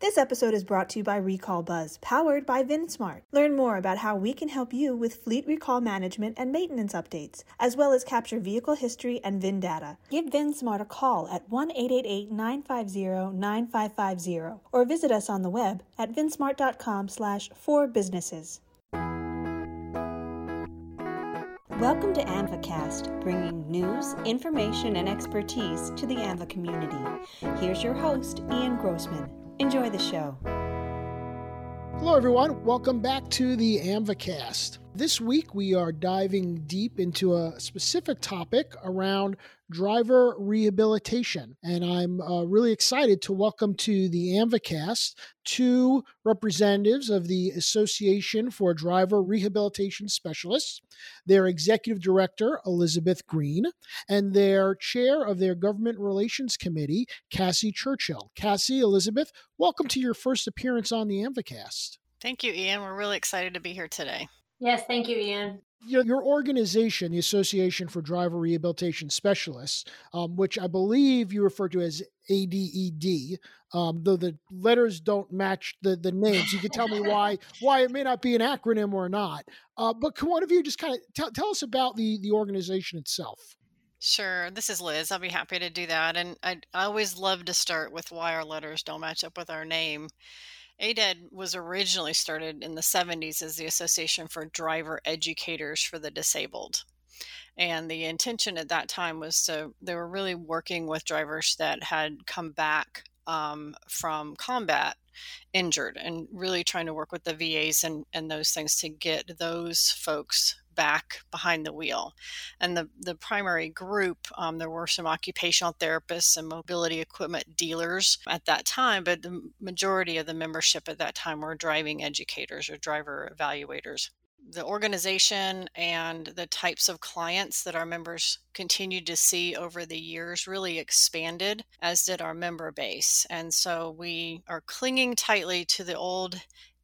This episode is brought to you by Recall Buzz, powered by VinSmart. Learn more about how we can help you with fleet recall management and maintenance updates, as well as capture vehicle history and VIN data. Give VinSmart a call at 1 888 950 9550 or visit us on the web at vinsmart.com slash for businesses. Welcome to AAMVAcast, bringing news, information, and expertise to the AAMVA community. Here's your host, Ian Grossman. Enjoy the show. Hello, everyone. Welcome back to the AAMVAcast. This week, we are diving deep into a specific topic around driver rehabilitation. And I'm uh, really excited to welcome to the AAMVAcast two representatives of the Association for Driver Rehabilitation Specialists, their executive director, Elizabeth Green, and their chair of their government relations committee, Cassie Churchill. Cassie, Elizabeth, welcome to your first appearance on the AAMVAcast. Thank you, Ian. We're really excited to be here today. Yes, thank you, Ian your, your organization, the Association for Driver Rehabilitation Specialists, um, which I believe you refer to as ADED, um, though the letters don't match the, the names. You can tell me why why it may not be an acronym or not. Uh, but can one of you just kind of t- tell us about the, the organization itself? Sure. This is Liz. I'll be happy to do that. And I, I always love to start with why our letters don't match up with our name. ADED was originally started in the 70s as the Association for Driver Educators for the Disabled. And the intention at that time was to, they were really working with drivers that had come back um, from combat injured and really trying to work with the VAs and, and those things to get those folks back behind the wheel. And the, the primary group, um, there were some occupational therapists and mobility equipment dealers at that time, but the majority of the membership at that time were driving educators or driver evaluators. The organization and the types of clients that our members continued to see over the years really expanded, as did our member base. And so we are clinging tightly to the old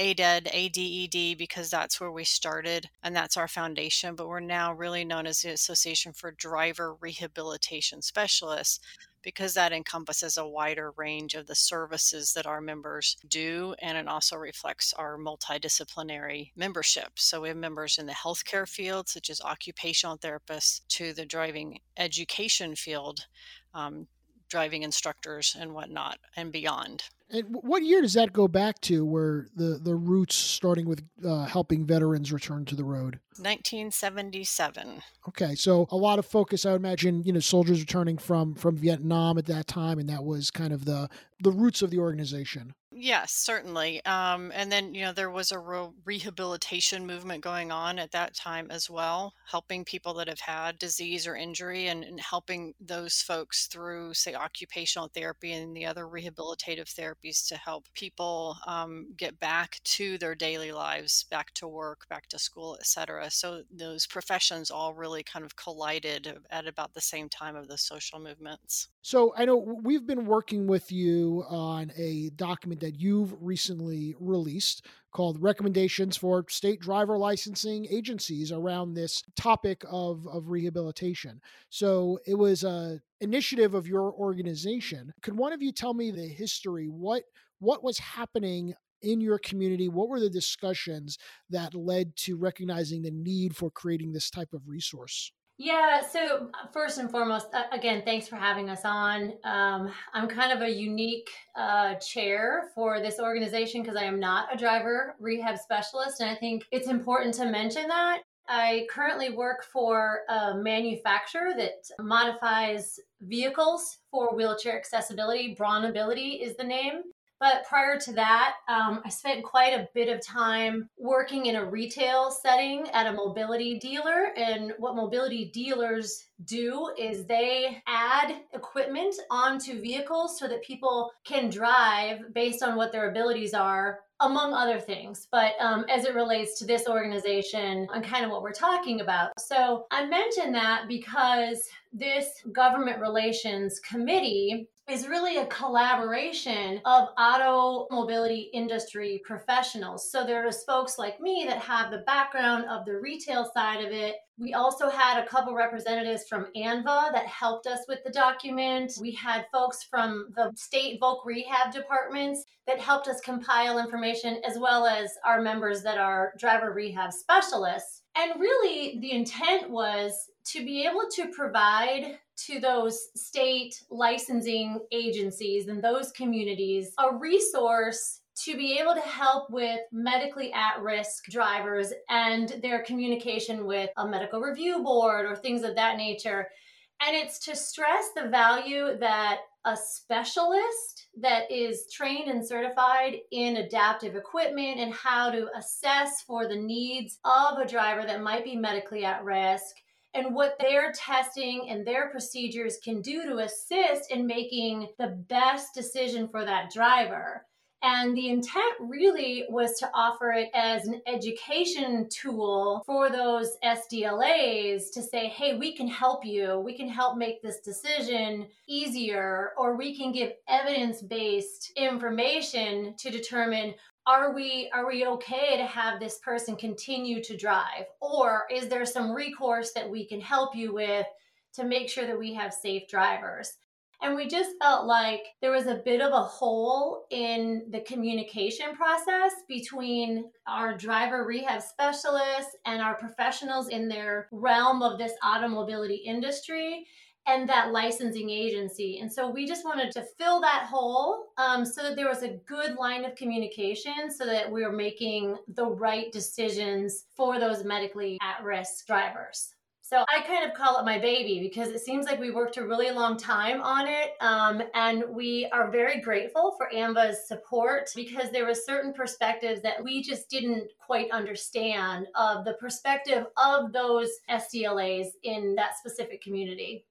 ADED, ADED, because that's where we started and that's our foundation. But we're now really known as the Association for Driver Rehabilitation Specialists because that encompasses a wider range of the services that our members do. And it also reflects our multidisciplinary membership. So we have members in the healthcare field, such as occupational therapists, to the driving education field, um, driving instructors and whatnot, and beyond. And what year does that go back to, where the the roots starting with uh, helping veterans return to the road? 1977. Okay, so a lot of focus, I would imagine, you know, soldiers returning from from Vietnam at that time, and that was kind of the the roots of the organization. Yes, certainly. Um, and then, you know, there was a real rehabilitation movement going on at that time as well, helping people that have had disease or injury and, and helping those folks through, say, occupational therapy and the other rehabilitative therapies to help people um, get back to their daily lives, back to work, back to school, etc. So those professions all really kind of collided at about the same time of the social movements. So I know we've been working with you on a document that you've recently released called Recommendations for State Driver Licensing Agencies around this topic of, of rehabilitation. So it was a initiative of your organization. Could one of you tell me the history? What what was happening in your community? What were the discussions that led to recognizing the need for creating this type of resource? Yeah, so first and foremost, again, thanks for having us on. Um, I'm kind of a unique uh, chair for this organization because I am not a driver rehab specialist. And I think it's important to mention that. I currently work for a manufacturer that modifies vehicles for wheelchair accessibility. BraunAbility is the name. But prior to that, um, I spent quite a bit of time working in a retail setting at a mobility dealer. And what mobility dealers do is they add equipment onto vehicles so that people can drive based on what their abilities are among other things. But um, as it relates to this organization and kind of what we're talking about. So I mention that because this government relations committee is really a collaboration of auto mobility industry professionals. So there's folks like me that have the background of the retail side of it. We also had a couple representatives from AAMVA that helped us with the document. We had folks from the state voc rehab departments that helped us compile information, as well as our members that are driver rehab specialists. And really, the intent was to be able to provide to those state licensing agencies and those communities a resource to be able to help with medically at risk drivers and their communication with a medical review board or things of that nature. And it's to stress the value that a specialist that is trained and certified in adaptive equipment and how to assess for the needs of a driver that might be medically at risk and what their testing and their procedures can do to assist in making the best decision for that driver. And the intent really was to offer it as an education tool for those SDLAs to say, hey, we can help you. We can help make this decision easier, or we can give evidence based information to determine are we are we okay to have this person continue to drive? Or is there some recourse that we can help you with to make sure that we have safe drivers? And we just felt like there was a bit of a hole in the communication process between our driver rehab specialists and our professionals in their realm of this automobility industry and that licensing agency. And so we just wanted to fill that hole um, so that there was a good line of communication so that we were making the right decisions for those medically at risk drivers. So I kind of call it my baby because it seems like we worked a really long time on it. Um, and we are very grateful for AAMVA's support because there were certain perspectives that we just didn't quite understand of the perspective of those SDLAs in that specific community.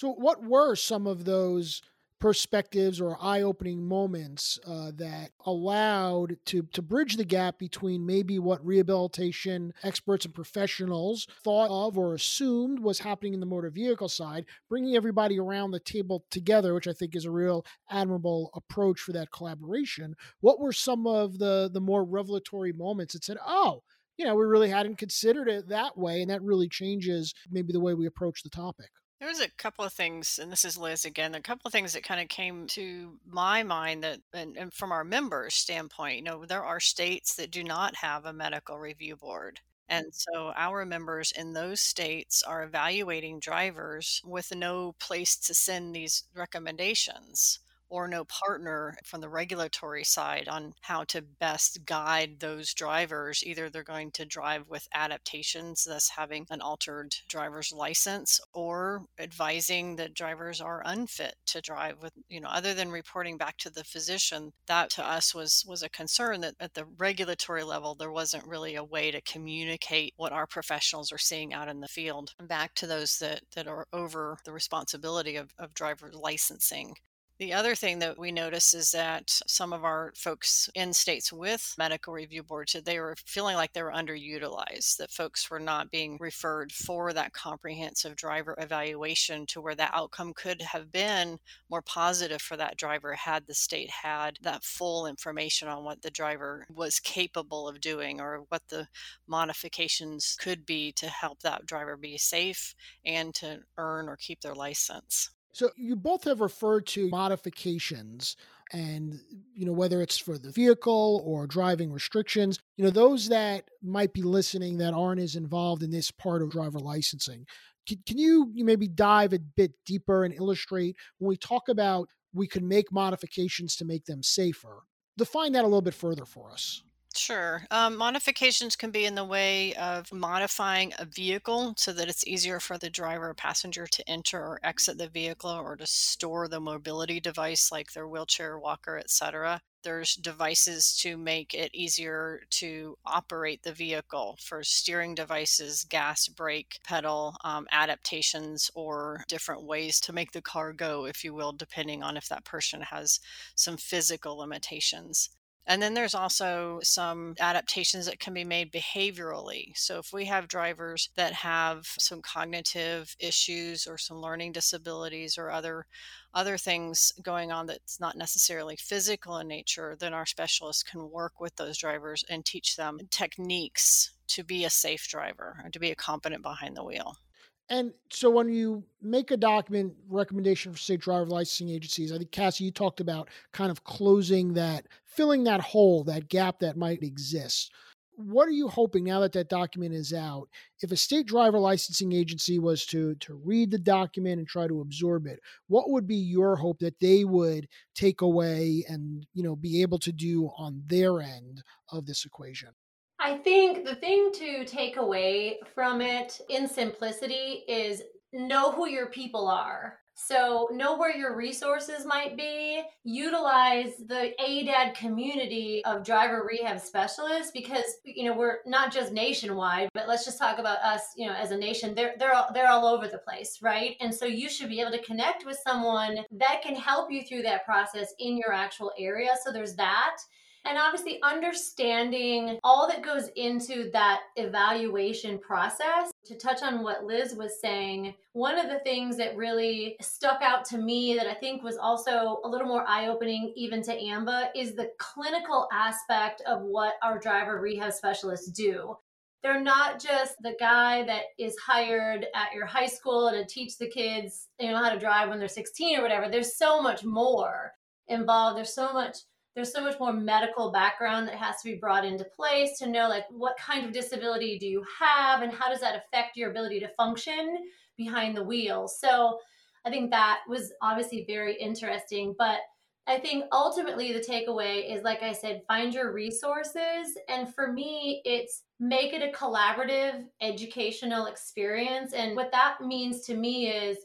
So, what were some of those perspectives or eye-opening moments uh, that allowed to to bridge the gap between maybe what rehabilitation experts and professionals thought of or assumed was happening in the motor vehicle side, bringing everybody around the table together, which I think is a real admirable approach for that collaboration. What were some of the the more revelatory moments that said, "Oh"? You know, we really hadn't considered it that way, and that really changes maybe the way we approach the topic. There was a couple of things, and this is Liz again. A couple of things that kind of came to my mind that, and, and from our members' standpoint, you know, there are states that do not have a medical review board. And mm. so our members in those states are evaluating drivers with no place to send these recommendations or no partner from the regulatory side on how to best guide those drivers. Either they're going to drive with adaptations, thus having an altered driver's license, or advising that drivers are unfit to drive with, you know, other than reporting back to the physician. That to us was was a concern that at the regulatory level there wasn't really a way to communicate what our professionals are seeing out in the field back to those that, that are over the responsibility of, of driver licensing. The other thing that we notice is that some of our folks in states with medical review boards, they were feeling like they were underutilized, that folks were not being referred for that comprehensive driver evaluation to where the outcome could have been more positive for that driver had the state had that full information on what the driver was capable of doing or what the modifications could be to help that driver be safe and to earn or keep their license. So you both have referred to modifications and you know whether it's for the vehicle or driving restrictions you know those that might be listening that aren't as involved in this part of driver licensing. Can, can you, you maybe dive a bit deeper and illustrate when we talk about we can make modifications to make them safer? Define that a little bit further for us Sure. Um, modifications can be in the way of modifying a vehicle so that it's easier for the driver or passenger to enter or exit the vehicle or to store the mobility device like their wheelchair, walker, etc. There's devices to make it easier to operate the vehicle for steering devices, gas, brake, pedal, um, adaptations, or different ways to make the car go, if you will, depending on if that person has some physical limitations And then there's also some adaptations that can be made behaviorally. So if we have drivers that have some cognitive issues or some learning disabilities or other other things going on that's not necessarily physical in nature, then our specialists can work with those drivers and teach them techniques to be a safe driver and to be a competent behind the wheel. And so when you make a document recommendation for state driver licensing agencies, I think Cassie, you talked about kind of closing that, filling that hole, that gap that might exist. What are you hoping now that that document is out? If a state driver licensing agency was to to read the document and try to absorb it, what would be your hope that they would take away and you know be able to do on their end of this equation? I think the thing to take away from it in simplicity is know who your people are. So, know where your resources might be. Utilize the ADED community of driver rehab specialists because you know we're not just nationwide, but let's just talk about us. You know, as a nation, they're they're all, they're all over the place, right? And so you should be able to connect with someone that can help you through that process in your actual area. So there's that. And obviously, understanding all that goes into that evaluation process. To touch on what Liz was saying, one of the things that really stuck out to me that I think was also a little more eye opening, even to AAMVA, is the clinical aspect of what our driver rehab specialists do. They're not just the guy that is hired at your high school to teach the kids you know how to drive when they're 16 or whatever. There's so much more involved. There's so much there's so much more medical background that has to be brought into place to know like what kind of disability do you have and how does that affect your ability to function behind the wheel? So i think that was obviously very interesting but i think ultimately the takeaway is like i said find your resources and for me it's make it a collaborative educational experience and what that means to me is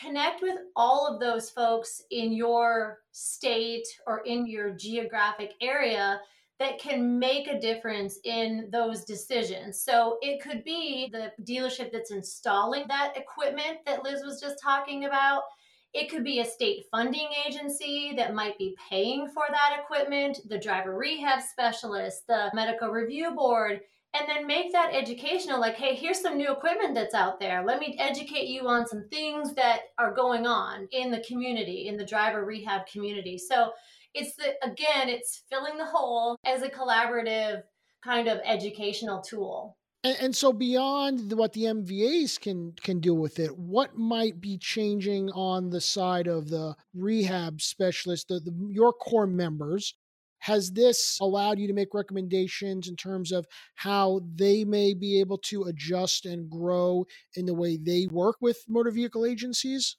connect with all of those folks in your state or in your geographic area that can make a difference in those decisions. So it could be the dealership that's installing that equipment that Liz was just talking about. It could be a state funding agency that might be paying for that equipment, the driver rehab specialist, the medical review board and then make that educational like hey here's some new equipment that's out there. Let me educate you on some things that are going on in the community in the driver rehab community. So it's the again it's filling the hole as a collaborative kind of educational tool. And, and so beyond what the mvas can can do with it what might be changing on the side of the rehab specialist the, the your core members has this allowed you to make recommendations in terms of how they may be able to adjust and grow in the way they work with motor vehicle agencies?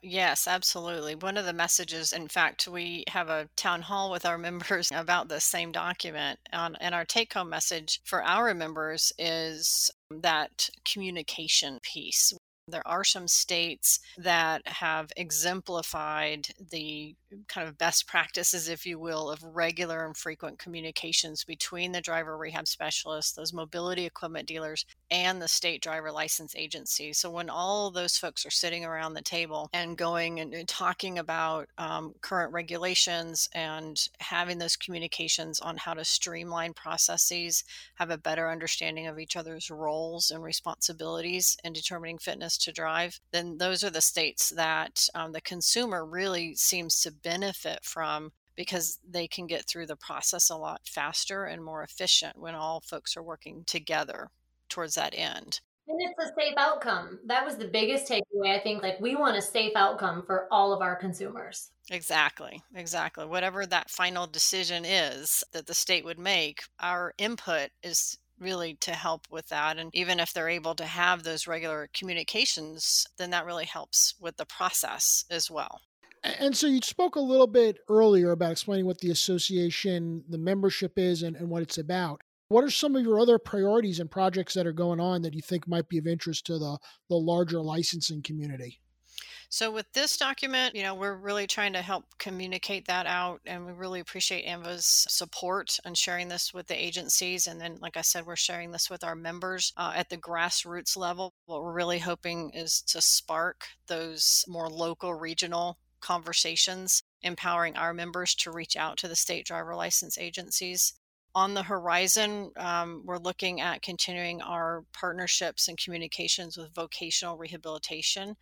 Yes, absolutely. One of the messages, in fact, we have a town hall with our members about the same document. Um, and our take home message for our members is that communication piece. There are some states that have exemplified the kind of best practices, if you will, of regular and frequent communications between the driver rehab specialists, those mobility equipment dealers, and the state driver license agency. So when all those folks are sitting around the table and going and, talking about um, current regulations and having those communications on how to streamline processes, have a better understanding of each other's roles and responsibilities in determining fitness to drive, then those are the states that um, the consumer really seems to benefit from because they can get through the process a lot faster and more efficient when all folks are working together towards that end. And it's a safe outcome. That was the biggest takeaway. I think like we want a safe outcome for all of our consumers. Exactly. Exactly. Whatever that final decision is that the state would make, our input is really to help with that. And even if they're able to have those regular communications, then that really helps with the process as well. And so you spoke a little bit earlier about explaining what the association, the membership is, and, and what it's about. What are some of your other priorities and projects that are going on that you think might be of interest to the, the larger licensing community? So with this document, you know, we're really trying to help communicate that out and we really appreciate AAMVA's support and sharing this with the agencies. And then, like I said, we're sharing this with our members uh, at the grassroots level. What we're really hoping is to spark those more local, regional conversations empowering our members to reach out to the state driver license agencies. On the horizon, um, we're looking at continuing our partnerships and communications with vocational rehabilitation.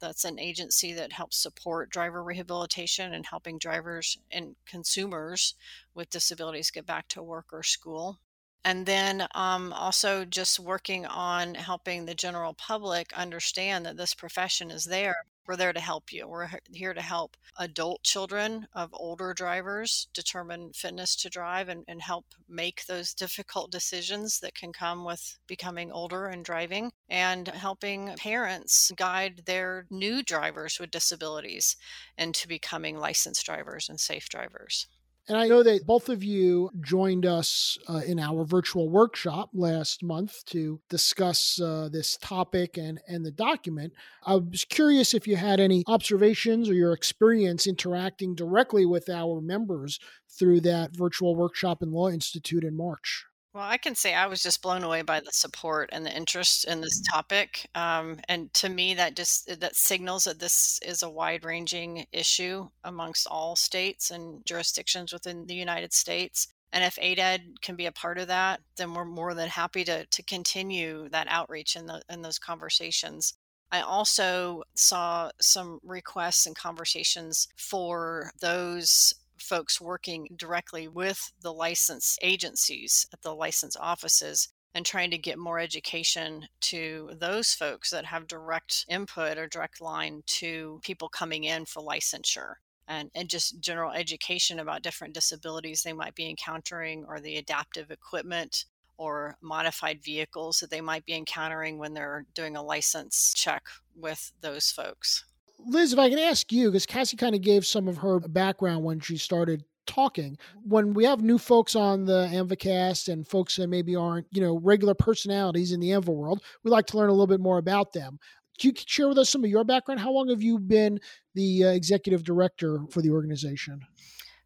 That's an agency that helps support driver rehabilitation and helping drivers and consumers with disabilities get back to work or school. And then um, also just working on helping the general public understand that this profession is there we're there to help you. We're here to help adult children of older drivers determine fitness to drive and, and help make those difficult decisions that can come with becoming older and driving and helping parents guide their new drivers with disabilities into becoming licensed drivers and safe drivers and I know that both of you joined us uh, in our virtual workshop last month to discuss uh, this topic and, and the document. I was curious if you had any observations or your experience interacting directly with our members through that virtual workshop in Law Institute in March. Well, I can say I was just blown away by the support and the interest in this topic. Um, and to me, that just that signals that this is a wide-ranging issue amongst all states and jurisdictions within the United States. And if ADED can be a part of that, then we're more than happy to to continue that outreach in the in those conversations. I also saw some requests and conversations for those folks working directly with the license agencies at the license offices and trying to get more education to those folks that have direct input or direct line to people coming in for licensure. And, and just general education about different disabilities they might be encountering or the adaptive equipment or modified vehicles that they might be encountering when they're doing a license check with those folks. Liz, if I can ask you, because Cassie kind of gave some of her background when she started talking. When we have new folks on the AAMVAcast and folks that maybe aren't, you know, regular personalities in the AAMVA world, we like to learn a little bit more about them. Can you share with us some of your background? How long have you been the uh, executive director for the organization?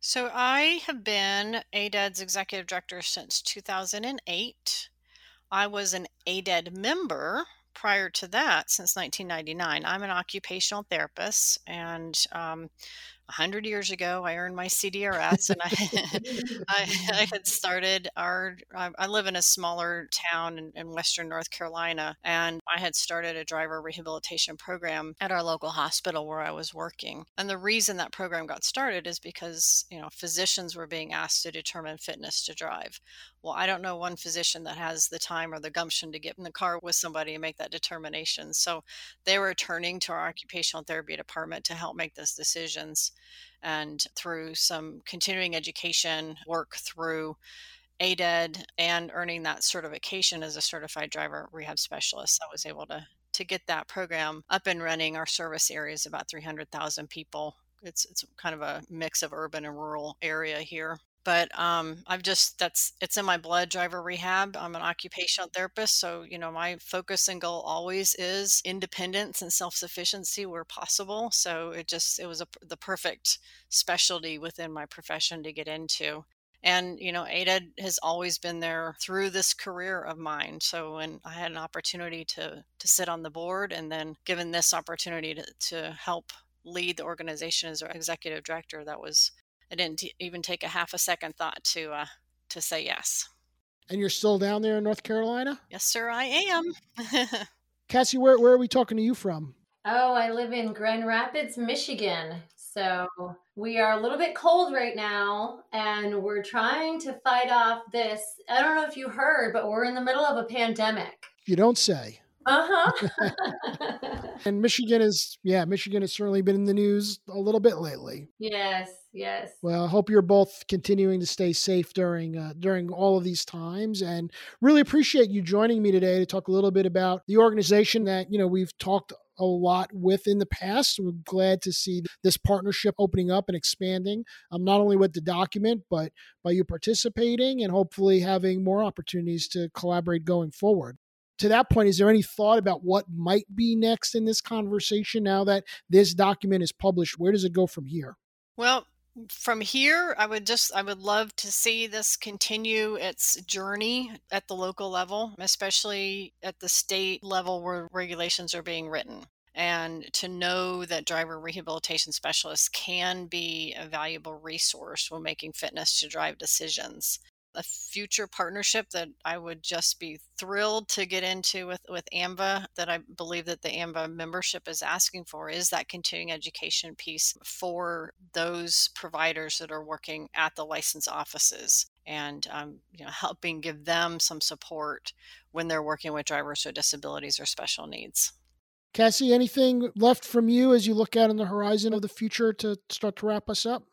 So I have been ADED's executive director since 2008. I was an ADED member prior to that, since 1999, I'm an occupational therapist, and um, 100 years ago, I earned my CDRS, and I, I, I, had started our. I live in a smaller town in, in, Western North Carolina, and I had started a driver rehabilitation program at our local hospital where I was working. And the reason that program got started is because you know physicians were being asked to determine fitness to drive. Well, I don't know one physician that has the time or the gumption to get in the car with somebody and make that determination. So they were turning to our occupational therapy department to help make those decisions and through some continuing education work through ADED and earning that certification as a certified driver rehab specialist, I was able to to get that program up and running. Our service area is about 300,000 people. It's it's kind of a mix of urban and rural area here but um, I've just that's it's in my blood. Driver rehab. I'm an occupational therapist, so you know my focus and goal always is independence and self sufficiency where possible. So it just it was a, the perfect specialty within my profession to get into. And you know, ADED has always been there through this career of mine. So when I had an opportunity to to sit on the board, and then given this opportunity to to help lead the organization as executive director, that was I didn't even take a half a second thought to uh, to say yes. And you're still down there in North Carolina? Yes, sir, I am. Cassie, where where are we talking to you from? Oh, I live in Grand Rapids, Michigan. So we are a little bit cold right now, and we're trying to fight off this. I don't know if you heard, but we're in the middle of a pandemic. You don't say. Uh huh. and Michigan is, yeah, Michigan has certainly been in the news a little bit lately. Yes, yes. Well, I hope you're both continuing to stay safe during uh, during all of these times, and really appreciate you joining me today to talk a little bit about the organization that you know we've talked a lot with in the past. We're glad to see this partnership opening up and expanding, um, not only with the document, but by you participating and hopefully having more opportunities to collaborate going forward to that point, is there any thought about what might be next in this conversation now that this document is published? Where does it go from here? Well, from here, I would just I would love to see this continue its journey at the local level, especially at the state level where regulations are being written. and to know that driver rehabilitation specialists can be a valuable resource when making fitness to drive decisions a future partnership that I would just be thrilled to get into with with AAMVA that I believe that the AAMVA membership is asking for is that continuing education piece for those providers that are working at the license offices and um, you know helping give them some support when they're working with drivers with disabilities or special needs. Cassie, anything left from you as you look out on the horizon of the future to start to wrap us up?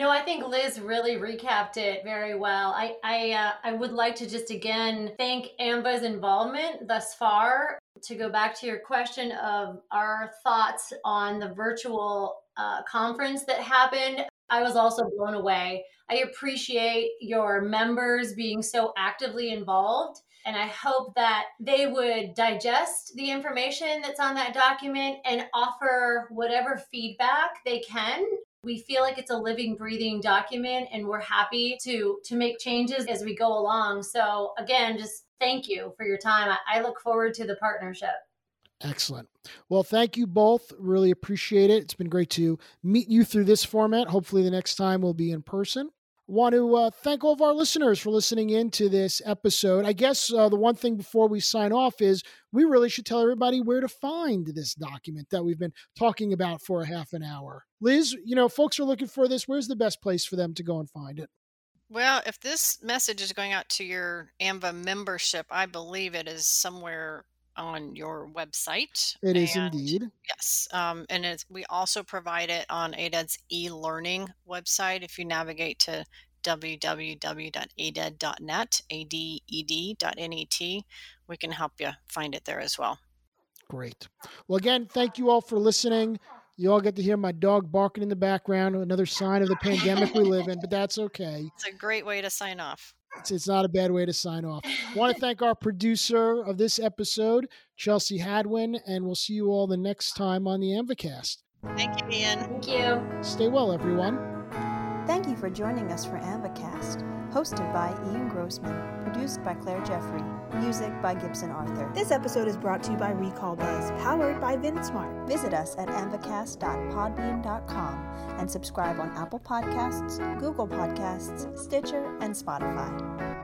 No, I think Liz really recapped it very well. I I, uh, I would like to just again thank AAMVA's involvement thus far. To go back to your question of our thoughts on the virtual uh, conference that happened, I was also blown away. I appreciate your members being so actively involved. And I hope that they would digest the information that's on that document and offer whatever feedback they can we feel like it's a living breathing document and we're happy to to make changes as we go along so again just thank you for your time i, I look forward to the partnership Excellent. Well, thank you both. Really appreciate it. It's been great to meet you through this format. Hopefully, the next time we'll be in person want to uh, thank all of our listeners for listening in to this episode. I guess uh, the one thing before we sign off is we really should tell everybody where to find this document that we've been talking about for a half an hour. Liz, you know, folks are looking for this. Where's the best place for them to go and find it? Well, if this message is going out to your AAMVA membership, I believe it is somewhere on your website. It is and, indeed. Yes. Um, and it's, we also provide it on ADED's e learning website. If you navigate to www.aded.net, A-D-E-D.net, we can help you find it there as well. Great. Well, again, thank you all for listening. You all get to hear my dog barking in the background, another sign of the pandemic we live in, but that's okay. It's a great way to sign off. It's, it's not a bad way to sign off. I want to thank our producer of this episode, Chelsea Hadwin, and we'll see you all the next time on the AAMVAcast. Thank you, Ian. Thank you. Stay well, everyone. Thank you for joining us for AAMVAcast, hosted by Ian Grossman, produced by Claire Jeffrey, music by Gibson Arthur. This episode is brought to you by Recall Buzz, powered by VinSmart. Visit us at amvacast.podbean.com and subscribe on Apple Podcasts, Google Podcasts, Stitcher, and Spotify.